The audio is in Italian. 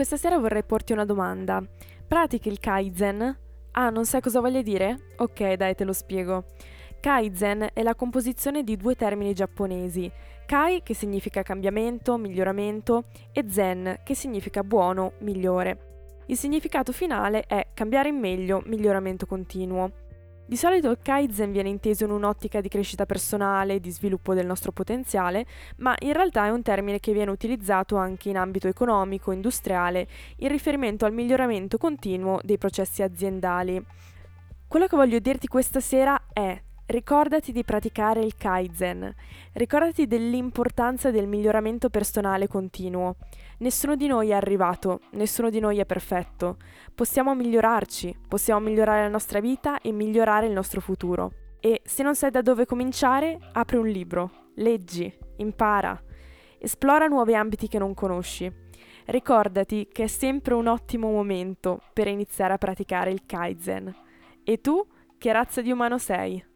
Questa sera vorrei porti una domanda. Pratichi il Kaizen? Ah, non sai cosa voglia dire? Ok, dai, te lo spiego. Kaizen è la composizione di due termini giapponesi, Kai che significa cambiamento, miglioramento e Zen che significa buono, migliore. Il significato finale è cambiare in meglio, miglioramento continuo. Di solito il Kaizen viene inteso in un'ottica di crescita personale, di sviluppo del nostro potenziale, ma in realtà è un termine che viene utilizzato anche in ambito economico, industriale, in riferimento al miglioramento continuo dei processi aziendali. Quello che voglio dirti questa sera è Ricordati di praticare il Kaizen, ricordati dell'importanza del miglioramento personale continuo. Nessuno di noi è arrivato, nessuno di noi è perfetto. Possiamo migliorarci, possiamo migliorare la nostra vita e migliorare il nostro futuro. E se non sai da dove cominciare, apri un libro, leggi, impara, esplora nuovi ambiti che non conosci. Ricordati che è sempre un ottimo momento per iniziare a praticare il Kaizen. E tu, che razza di umano sei?